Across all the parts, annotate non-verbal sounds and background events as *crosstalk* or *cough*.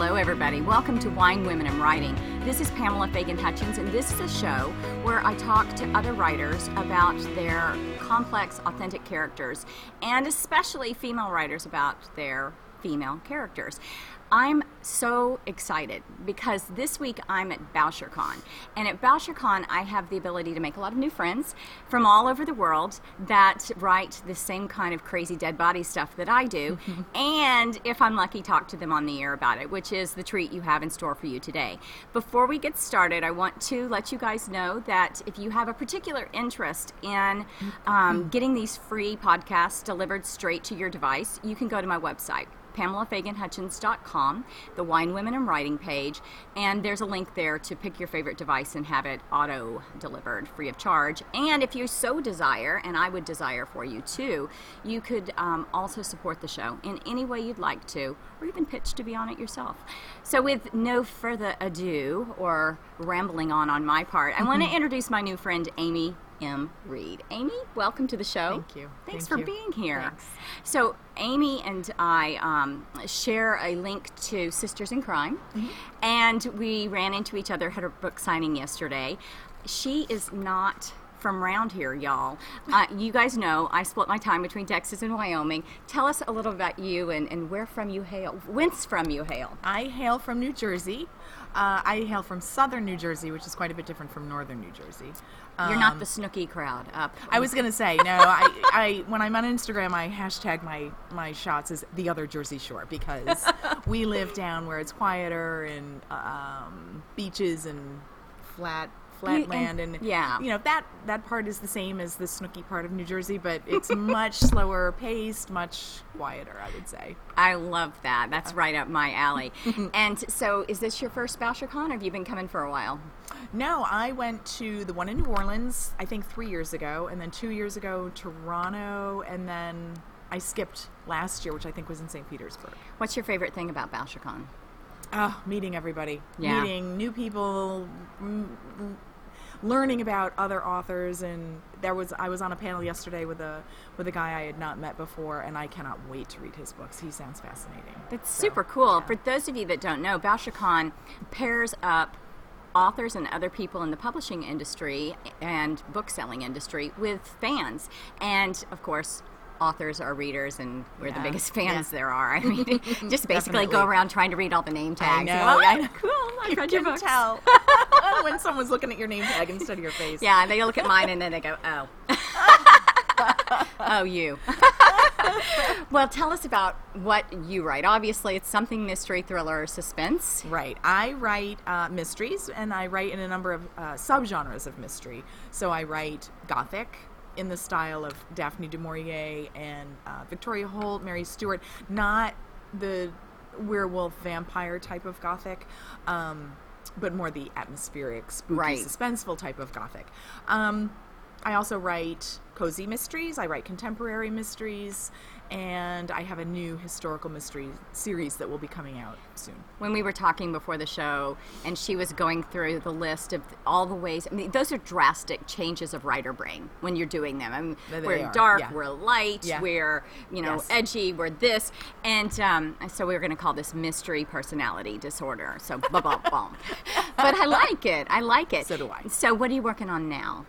Hello, everybody. Welcome to Wine, Women, and Writing. This is Pamela Fagan Hutchins, and this is a show where I talk to other writers about their complex, authentic characters, and especially female writers about their female characters. I'm so excited because this week I'm at BoucherCon. And at BoucherCon, I have the ability to make a lot of new friends from all over the world that write the same kind of crazy dead body stuff that I do. *laughs* and if I'm lucky, talk to them on the air about it, which is the treat you have in store for you today. Before we get started, I want to let you guys know that if you have a particular interest in um, *laughs* getting these free podcasts delivered straight to your device, you can go to my website PamelaFaganHutchins.com, the Wine, Women, and Writing page, and there's a link there to pick your favorite device and have it auto delivered free of charge. And if you so desire, and I would desire for you too, you could um, also support the show in any way you'd like to, or even pitch to be on it yourself. So, with no further ado or rambling on on my part, I want to introduce my new friend, Amy M. Reade. Amy, welcome to the show. Thank you. Thanks Thank for you. being here. Thanks. So, Amy and I um, share a link to Sisters in Crime, Mm-hmm. and we ran into each other, at a book signing yesterday. She is not from around here, y'all. Uh, you guys know I split my time between Texas and Wyoming. Tell us a little about you and, and where from you hail, whence from you hail. I hail from New Jersey. Uh, I hail from southern New Jersey, which is quite a bit different from northern New Jersey. You're not Um, the Snooki crowd up. I was gonna say no. *laughs* I, I when I'm on Instagram, I hashtag my my shots as the other Jersey Shore because we live down where it's quieter and um, beaches and flat flat You- and- land and, yeah. you know that that part is the same as the Snooki part of New Jersey, but it's *laughs* much slower paced, much quieter. I would say. I love that. That's uh-huh. right up my alley. *laughs* and so, is this your first BoucherCon, or have you been coming for a while? No, I went to the one in New Orleans, I think three years ago, and then two years ago, Toronto, and then I skipped last year, which I think was in St. Petersburg. What's your favorite thing about BoucherCon? Oh, ah, meeting everybody, Yeah. meeting new people, learning about other authors, and there was I was on a panel yesterday with a with a guy I had not met before, and I cannot wait to read his books. He sounds fascinating. That's So, super cool. yeah. For those of you that don't know, BoucherCon pairs up authors and other people in the publishing industry and book selling industry with fans. And of course, authors are readers and we're the biggest fans Yeah. there are. I mean, *laughs* just basically go around trying to read all the name tags. know, Oh, I know. cool. I you read your can books. tell *laughs* *laughs* when someone's looking at your name tag instead of your face. Yeah, and they look at mine and then they go, oh. *laughs* oh, you. *laughs* well, tell us about what you write. Obviously, it's something mystery, thriller, or suspense. Right. I write uh, mysteries, and I write in a number of uh, subgenres of mystery. So I write gothic in the style of Daphne du Maurier and uh, Victoria Holt, Mary Stewart, not the werewolf vampire type of gothic. Um, but more the atmospheric, spooky, Right. suspenseful type of gothic. Um, I also write cozy mysteries. I write contemporary mysteries, and I have a new historical mystery series that will be coming out soon. when we were talking before the show and she was going through the list of all the ways I mean those are drastic changes of writer brain when you're doing them I mean They we're are, dark yeah. we're light Yeah. we're you know Yes. edgy we're this and um, so we were going to call this mystery personality disorder so blah blah blah but I like it I like it So do I. so what are you working on now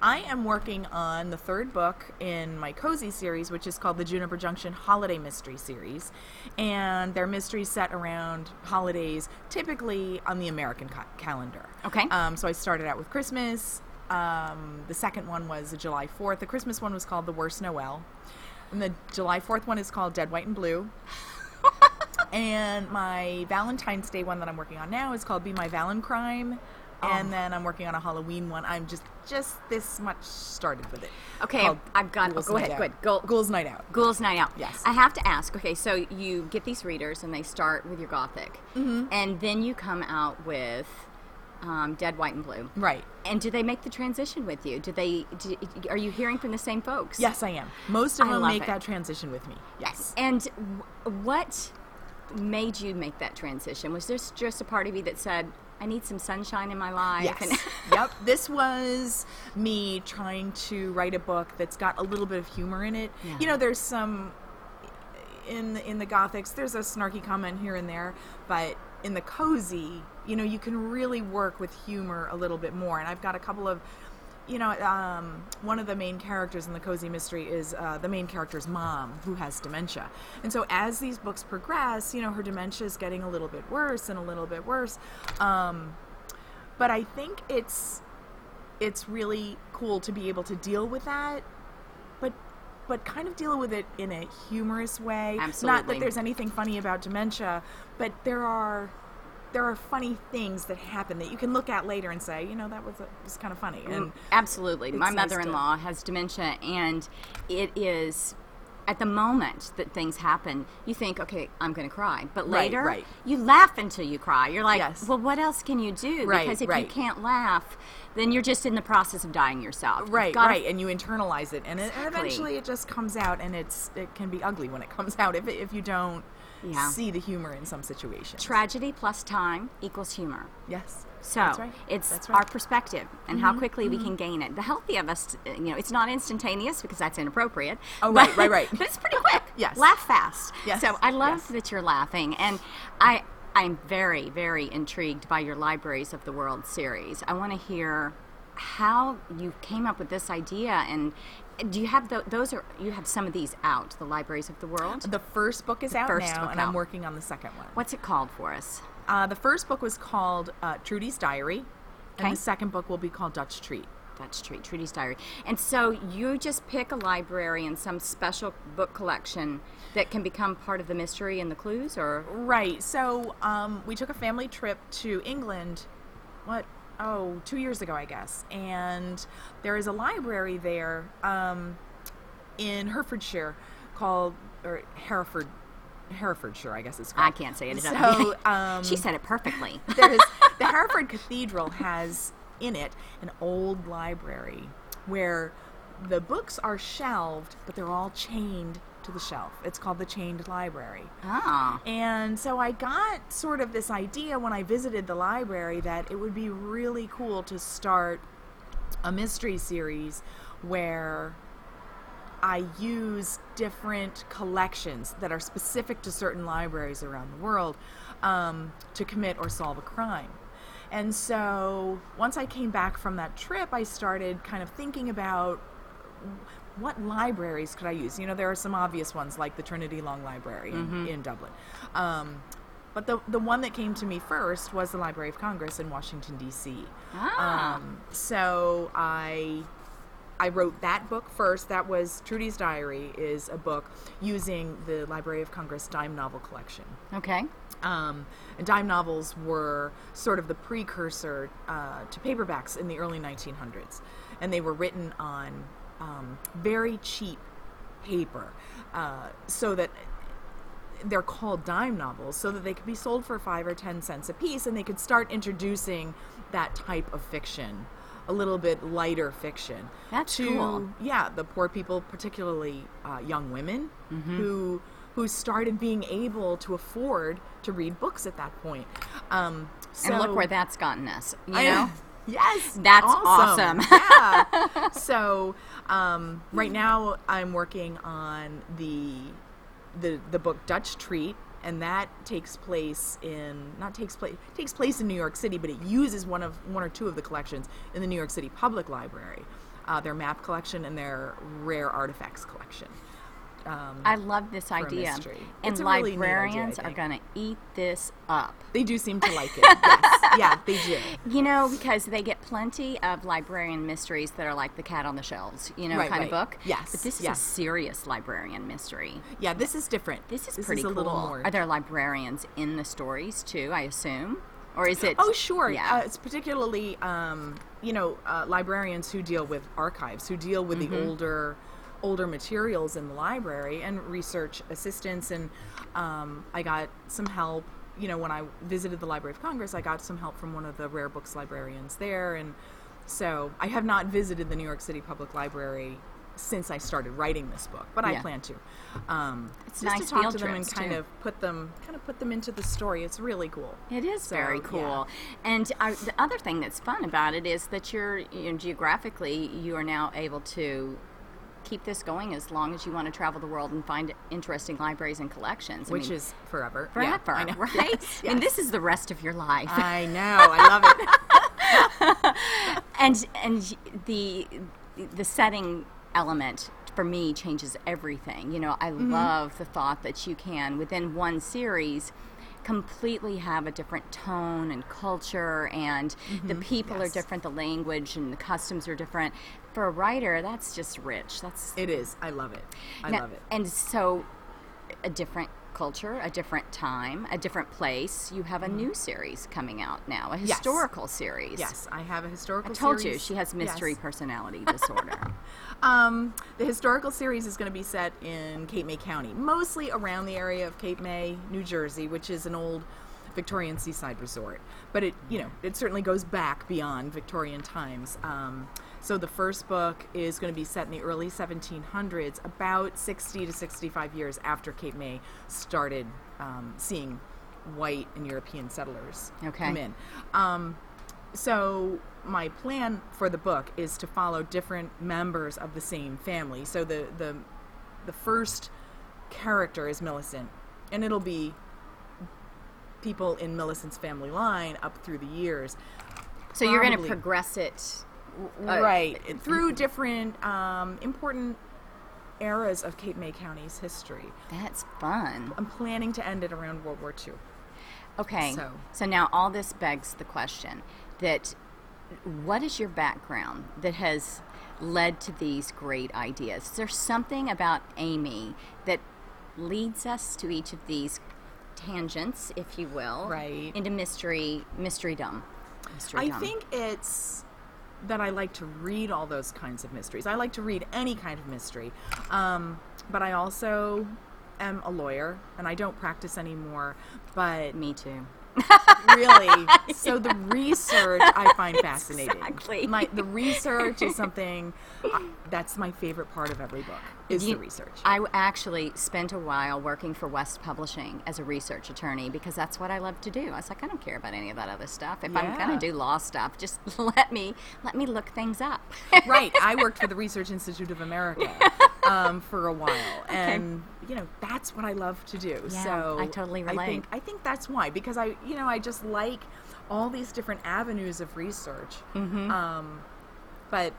I am working on the third book in my cozy series, which is called the Juniper Junction Holiday Mystery Series, and they're mysteries set around holidays, typically on the American ca- calendar. Okay. Um, so I started out with Christmas. Um, the second one was the July Fourth. The Christmas one was called The Worst Noel, and the July Fourth one is called Dead, White, and Blue. *laughs* and my Valentine's Day one that I'm working on now is called Be My Valencrime. And Oh. then I'm working on a Halloween one. I'm just just this much started with it. Okay, I've got- Ghouls go Night ahead, Out. good. Go- Ghouls Night Out. Ghouls Night Out. Yes. I have to ask. Okay, so you get these readers, and they start with your gothic, Mm-hmm. and then you come out with um, Dead, White, and Blue. Right. And do they make the transition with you? Do they? Do, are you hearing from the same folks? Yes, I am. Most of them make it. that transition with me. Yes. And w- what made you make that transition? Was there just a part of you that said, "I need some sunshine in my life"? Yes. And- *laughs* yep. This was me trying to write a book that's got a little bit of humor in it. Yeah. You know, there's some in the, in the gothics, there's a snarky comment here and there, but in the cozy, you know, you can really work with humor a little bit more. And I've got a couple of you know, um, one of the main characters in the cozy mystery is uh, the main character's mom, who has dementia. And so, as these books progress, you know, her dementia is getting a little bit worse and a little bit worse. Um, but I think it's it's really cool to be able to deal with that, but but kind of deal with it in a humorous way. Absolutely. Not that there's anything funny about dementia, but there are there are funny things that happen that you can look at later and say, you know, that was, a, was kind of funny. Mm, and Absolutely. My it's nice to- mother-in-law has dementia, and it is at the moment that things happen, you think, okay, I'm going to cry, but later right. you laugh until you cry. You're like, Yes. well, what else can you do? Right, because if you can't laugh, then you're just in the process of dying yourself. Right, right, and you internalize it, and, it, and eventually it just comes out, and it's it can be ugly when it comes out if if you don't Yeah. see the humor in some situations. Tragedy plus time equals humor. yes, So right. it's our right. Mm-hmm. perspective and how quickly we can gain it. The healthy of us, you know, it's not instantaneous because that's inappropriate. Oh, but- right, right, *laughs* right. But it's pretty quick. Yes. Laugh fast. Yes, So I love yes. that you're laughing, and I I'm very very intrigued by your Libraries of the World series. I want to hear how you came up with this idea and. Do you have tho- those? Are you have some of these out? The Libraries of the World. The first book is out first now, and out. I'm working on the second one. What's it called for us? Uh, the first book was called uh, Trudy's Diary, Okay. and the second book will be called Dutch Treat. Dutch Treat, Trudy's Diary. And so you just pick a library and some special book collection that can become part of the mystery and the clues, or Right. So um, we took a family trip to England. What? Oh, two years ago, I guess. And there is a library there um, in Herefordshire called or Hereford, Herefordshire, I guess it's called. I can't say it. So um, she said it perfectly. *laughs* there's the *laughs* Hereford Cathedral has in it an old library where the books are shelved, but they're all chained to the shelf. It's called the Chained Library. oh, And so I got sort of this idea when I visited the library that it would be really cool to start a mystery series where I use different collections that are specific to certain libraries around the world um, to commit or solve a crime. And so once I came back from that trip, I started kind of thinking about what libraries could I use? You know, there are some obvious ones like the Trinity Long Library in, in Dublin. Um, but the, the one that came to me first was the Library of Congress in Washington, D.C. Ah. Um, so I I wrote that book first. That was Trudy's Diary is a book using the Library of Congress dime novel collection. okay. Um, and dime novels were sort of the precursor uh, to paperbacks in the early 1900s, and they were written on um, very cheap paper, uh, so that they're called dime novels, so that they could be sold for five or ten cents a piece, and they could start introducing that type of fiction, a little bit lighter fiction. That's to, cool. Yeah, the poor people, particularly uh, young women, Mm-hmm. who who started being able to afford to read books at that point. Um, and look where that's gotten us. You know. *laughs* Yes, That's awesome. yeah. *laughs* So um, right now I'm working on the the the book Dutch Treat, and that takes place in not takes place takes place in New York City, but it uses one of one or two of the collections in the New York City Public Library, uh, their map collection and their rare artifacts collection. Um, I love this idea. And a really idea, librarians are going to eat this up. they do seem to like it. *laughs* yes, yeah, they do. You know, because they get plenty of librarian mysteries that are like the cat on the shelves, you know, Right, kind of book. Yes, But this is yeah. a serious librarian mystery. Yeah, this is different. This is pretty a cool. little more. Are there librarians in the stories too? I assume, or is it? Oh, sure. Yeah. Uh, it's particularly, um, you know, uh, librarians who deal with archives, who deal with Mm-hmm. the older, older materials in the library, and research assistance. And um, I got some help. You know, when I visited the Library of Congress, I got some help from one of the rare books librarians there, and so I have not visited the New York City Public Library since I started writing this book, but Yeah. I plan to. Um, It's just nice to talk to them and kind too. of put them, kind of put them into the story. It's really cool. It is So, very yeah. cool. And I, the other thing that's fun about it is that you're, you know, geographically, you are now able to keep this going as long as you want to travel the world and find interesting libraries and collections. I Which mean, is forever. Yeah, forever, I know. *laughs* right? Yes, I mean, this is the rest of your life. I know. I love it. *laughs* and and the the setting element for me changes everything. You know, I Mm-hmm. love the thought that you can within one series completely have a different tone and culture and the people are Mm-hmm. Different the language and the customs are different for a writer that's just rich that's It is. I love it. I now- love it. and so a different culture a different time a different place you have a new series coming out now a Mm-hmm. Yes. historical series Yes, I have a historical I told you she has mystery Yes. personality *laughs* disorder. Um, the historical series is going to be set in Cape May County, mostly around the area of Cape May, New Jersey, which is an old Victorian seaside resort. But it, you know, it certainly goes back beyond Victorian times. Um, so the first book is going to be set in the early 1700s, about 60 to 65 years after Cape May started um, seeing white and European settlers Okay. come in. Um, so my plan for the book is to follow different members of the same family. So the the the first character is Millicent, and it'll be people in Millicent's family line up through the years. So you're going to progress it. Uh, right through different um, important eras of Cape May County's history. That's fun. I'm planning to end it around World War II. Okay. So- So now all this begs the question that what is your background that has led to these great ideas? Is there something about Amy that leads us to each of these tangents, if you will, Right. into mystery, mysterydom? I Mysterydom. think it's that I like to read all those kinds of mysteries. I like to read any kind of mystery. Um, but I also am a lawyer and I don't practice anymore. But Me too. Really, *laughs* so the research I find *laughs* fascinating. Exactly. My, the research is something uh, that's my favorite part of every book is You- the research. I actually spent a while working for West Publishing as a research attorney because that's what I love to do. I was like, I don't care about any of that other stuff. If I'm going to do law stuff, just *laughs* let me let me look things up. right. I worked for the Research Institute of America um, for a while, *laughs* and you know that's what I love to do. Yeah, so I totally I think relate. I think that's why because I you know I just like all these different avenues of research, Mm-hmm. um, but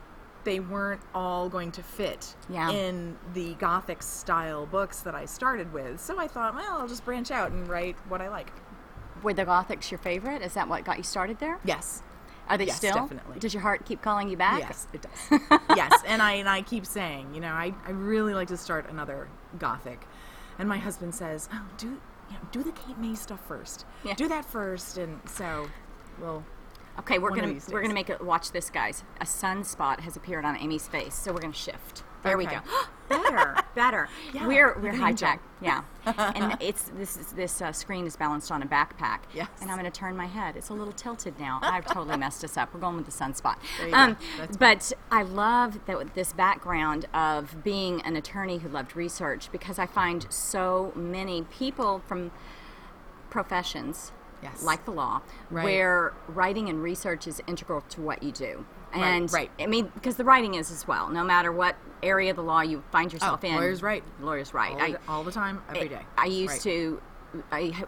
they weren't all going to fit Yeah. in the Gothic style books that I started with. So I thought, well, I'll just branch out and write what I like. Were the Gothics your favorite? Is that what got you started there? Yes. Are they Yes, still? definitely. Does your heart keep calling you back? Yes, it does. *laughs* yes, and I and I keep saying, you know, I, I really like to start another gothic, and my husband says, oh, do you know, do the Cape May stuff first. Yeah. Do that first, and so, well, Okay, we're gonna we're gonna make it. Watch this, guys. A sunspot has appeared on Amy's face, so we're gonna shift. There we go. *gasps* better, better. *laughs* Yeah, we're we're hijacked. Yeah, *laughs* and it's this is this uh, screen is balanced on a backpack. Yes. and I'm gonna turn my head. It's a little tilted now. I've totally *laughs* messed us up. We're going with the sunspot. Um, but I love that this background of being an attorney who loved research because I find so many people from professions Yes. like the law Right. where writing and research is integral to what you do and right. i mean because the writing is as well no matter what area of the law you find oh, yourself Oh, in lawyers write. lawyers right all, the, all the time, every day. I used Right. to. I,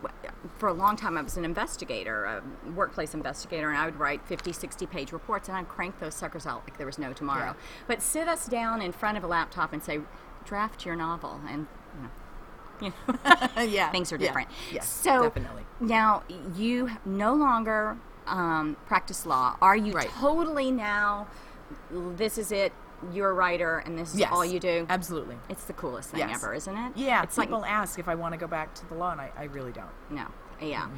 for a long time, I was an investigator, a workplace investigator, and I would write 50, 60 page reports, and I'd crank those suckers out like there was no tomorrow. Yeah. But sit us down in front of a laptop and say, draft your novel, and you know, *laughs* yeah, things are yeah, different. Yes, so definitely. now you no longer um, practice law. Are you Right. totally now? This is it. You're a writer, and this is Yes, all you do. Absolutely. It's the coolest thing Yes. ever, isn't it? Yeah, it's like people ask if I want to go back to the law, and I, I really don't. no, yeah. Mm-hmm.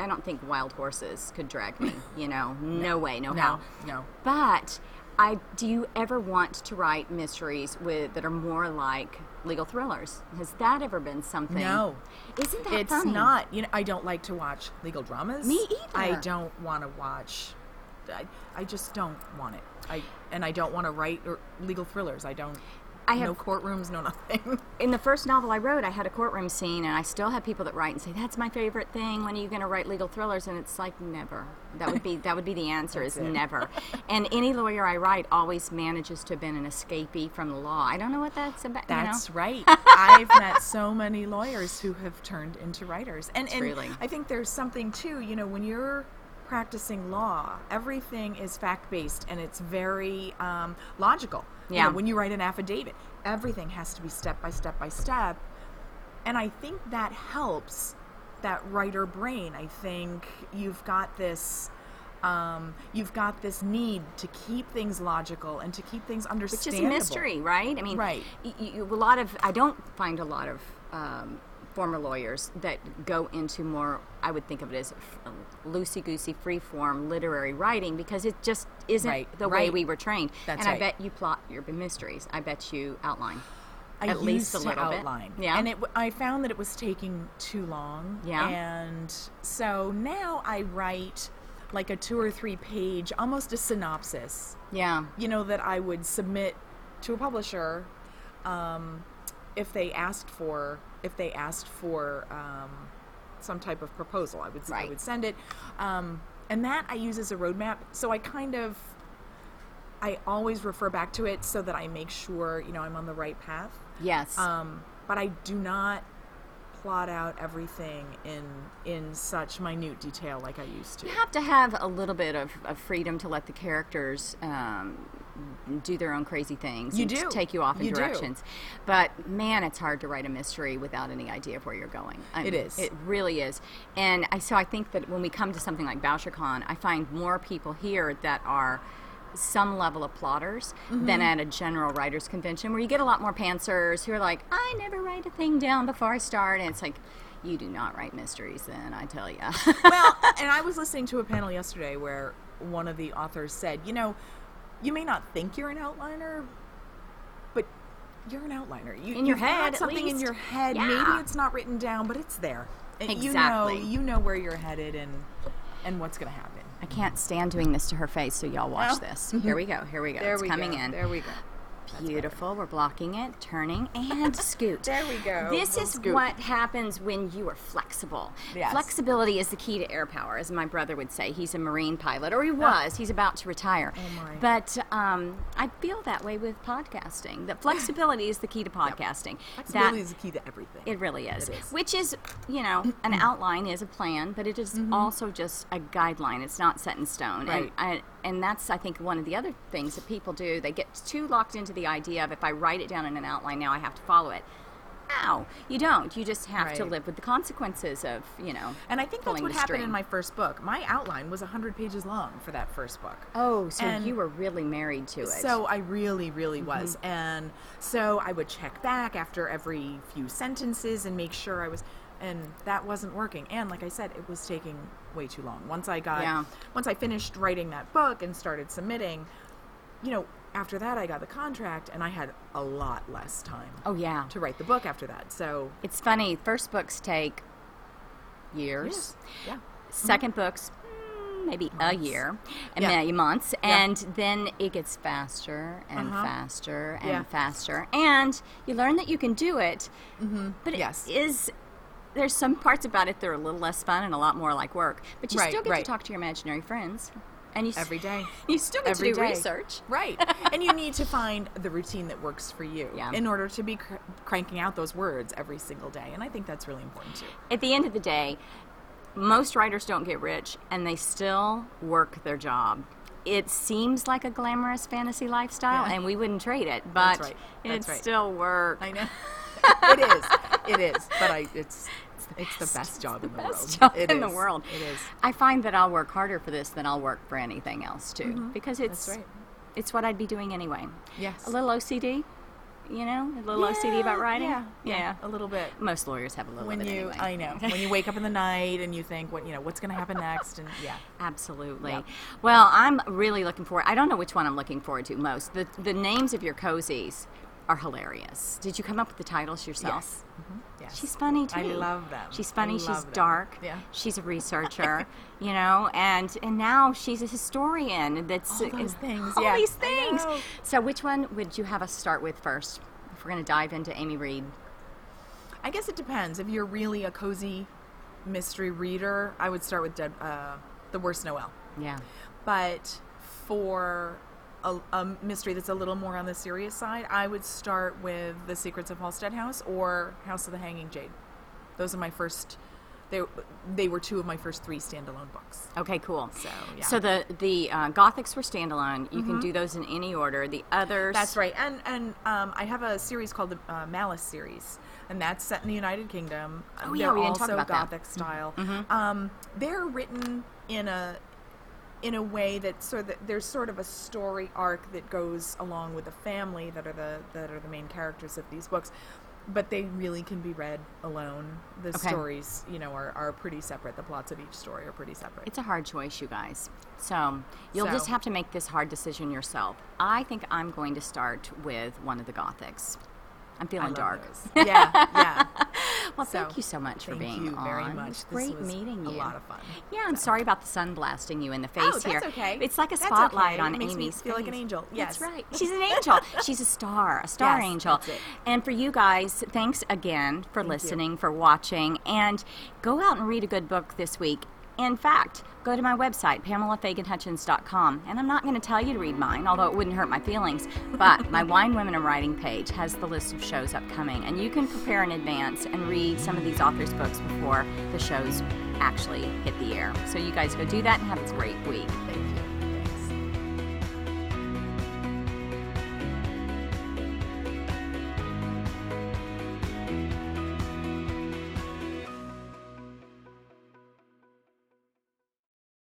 I, I don't think wild horses could drag me. You know, *laughs* no, way, no, No, how. no. But I do you ever want to write mysteries with that are more like legal thrillers? Has that ever been something? No. Isn't that fun? it's funny? not you know i don't like to watch legal dramas Me either. i don't want to watch I, I just don't want it i and i don't want to write or legal thrillers i don't I have no courtrooms, no nothing. *laughs* in the first novel I wrote, I had a courtroom scene, and I still have people that write and say, "That's my favorite thing." When are you going to write legal thrillers? And it's like never. That would be *laughs* that would be the answer is it. never. *laughs* And any lawyer I write always manages to have been an escapee from the law. I don't know what that's about. you know? That's right. I've met so many lawyers who have turned into writers, and and really- I think there's something too. You know, when you're practicing law, everything is fact based and it's very um, logical. You Yeah. know, when you write an affidavit, everything has to be step by step by step, and I think that helps that writer brain. I think you've got this. Um, you've got this need to keep things logical and to keep things which understandable. is a mystery, right? I mean, Right. y- y- a lot of I don't find a lot of um, former lawyers that go into more. I would think of it as loosey goosey, free form literary writing because it just isn't Right, the way we were trained. That's and I bet you plot your mysteries. I bet you outline. I at least a little to bit. Yeah. And it, I found that it was taking too long. Yeah. And so now I write like a two or three page, almost a synopsis, Yeah. you know, that I would submit to a publisher um, if they asked for if they asked for um, some type of proposal. I would I would send it, um, and that I use as a roadmap. So I kind of I always refer back to it so that I make sure you know I'm on the right path. Yes. Um, but I do not plot out everything in in such minute detail like I used to. you have to have a little bit of, of freedom to let the characters um, do their own crazy things. You and do. take you off in You do. directions. But man, it's hard to write a mystery without any idea of where you're going. I It mean, is. It really is. And I, so I think that when we come to something like BoucherCon, I find more people here that are some level of plotters Mm-hmm. than at a general writers convention where you get a lot more pantsers who are like, I never write a thing down before I start. And it's like, you do not write mysteries then, I tell you. well, *laughs* and I was listening to a panel yesterday where one of the authors said, you know, you may not think you're an outliner, but you're an outliner. You, In your you've got head, at something in your head. Yeah. Maybe it's not written down, but it's there. And Exactly. You know, you know where you're headed and and what's going to happen. I can't stand doing this to her face, so y'all watch Oh. this. Mm-hmm. Here we go. Here we go. There it's we coming go. in. There we go. Beautiful. We're blocking it, turning, and scoot. *laughs* There we go. This Little is scoot. what happens when you are flexible. Yes. Flexibility is the key to air power, as my brother would say. He's a Marine pilot, or he was. He's about to retire. Oh, my. But um, I feel that way with podcasting. That flexibility is the key to *laughs* podcasting. Flexibility That- is the key to everything. it really is. It is. Which is, you know, an outline is a plan, but it is also just a guideline. It's not set in stone. Right. And, I, and that's, I think, one of the other things that people do. They get too locked into the idea of if I write it down in an outline, now I have to follow it. No, you don't. You just have to live with the consequences of, you know. And I think that's what happened in my first book. My outline was 100 pages long for that first book. Oh, so And- you were really married to it. So I really, really Mm-hmm. was. And so I would check back after every few sentences and make sure I was and that wasn't working. And like I said, it was taking way too long. Once I got Yeah. once I finished writing that book and started submitting, you know, after that I got the contract and I had a lot less time oh, yeah. to write the book after that. So It's funny. First books take years. yeah. Second books, mm, maybe a year, and Yeah. maybe months, Yeah. and then it gets faster and Uh-huh. faster and Yeah. faster, and you learn that you can do it. Mm-hmm. But it Yes. is there's some parts about it that are a little less fun and a lot more like work, but you Right, still get right. to talk to your imaginary friends, and you Every day. *laughs* You still get Every to do day. research. Right. and you need to find the routine that works for you Yeah. in order to be cr- cranking out those words every single day. And I think that's really important too. At the end of the day, most writers don't get rich, and they still work their job. It seems like a glamorous fantasy lifestyle, Yeah. and we wouldn't trade it, but right. it right. still work. I know. *laughs* it is. It is. But I it's it's the best job in the best world. job It in the world. It is. I find that I'll work harder for this than I'll work for anything else too, because it's Mm-hmm. right. it's what I'd be doing anyway. Yes. A little OCD, you know, a little OCD about writing. Yeah. yeah. A little bit. Most lawyers have a little When bit you anyway. I know. *laughs* When you wake up in the night and you think what you know, what's gonna happen next and yeah. Absolutely. Yep. Well, I'm really looking forward. I don't know which one I'm looking forward to most. The the names of your cozies are hilarious. Did you come up with the titles yourself? Yes. Mhm. Yes. She's funny too. I love them. She's funny. She's them. dark. Yeah. She's a researcher. *laughs* you know, and and now she's a historian. That's All those things, All yeah. these things. So, which one would you have us start with first? If we're going to dive into Amy Reade. I guess it depends. If you're really a cozy mystery reader, I would start with Dead, uh, The Worst Noel. Yeah. But for a, a mystery that's a little more on the serious side, I would start with The Secrets of Hallstead House or House of the Hanging Jade. Those are my first. They they were two of my first three standalone books. Okay, cool. So, yeah. Mm-hmm. So the the uh, Gothics were standalone. You can do those in any order. The others. That's right. And and um, I have a series called the uh, Malice series, and that's set in the United Kingdom. Oh, yeah, they're we didn't talk also about that. Mm-hmm. Gothic style. Um, they're written in a in a way that sort of there's sort of a story arc that goes along with the family that are the that are the main characters of these books. But they really can be read alone. The Okay. stories, you know, are, are pretty separate. The plots of each story are pretty separate. It's a hard choice, you guys. So you'll just have to make this hard decision yourself. I think I'm going to start with one of the Gothics. I'm feeling dark. those. Yeah, yeah. *laughs* Well, So, thank you so much for Thank being you very on. much. Was This great was meeting a lot of fun. Yeah, I'm So- sorry about the sun blasting you in the oh, face Oh, here. okay. It's like a That's spotlight okay. on It makes me Amy's feel like an face. angel. That's Yes. right. She's an *laughs* angel. She's a star, a star Yes, angel. that's it. And for you guys, thanks again for you. listening, for watching, and go out and read a good book this week. In fact, go to my website, PamelaFaganHutchins.com, and I'm not going to tell you to read mine, although it wouldn't hurt my feelings. But my *laughs* Wine Women and Writing page has the list of shows upcoming, and you can prepare in advance and read some of these authors' books before the shows actually hit the air. So you guys go do that and have a great week. Thank you.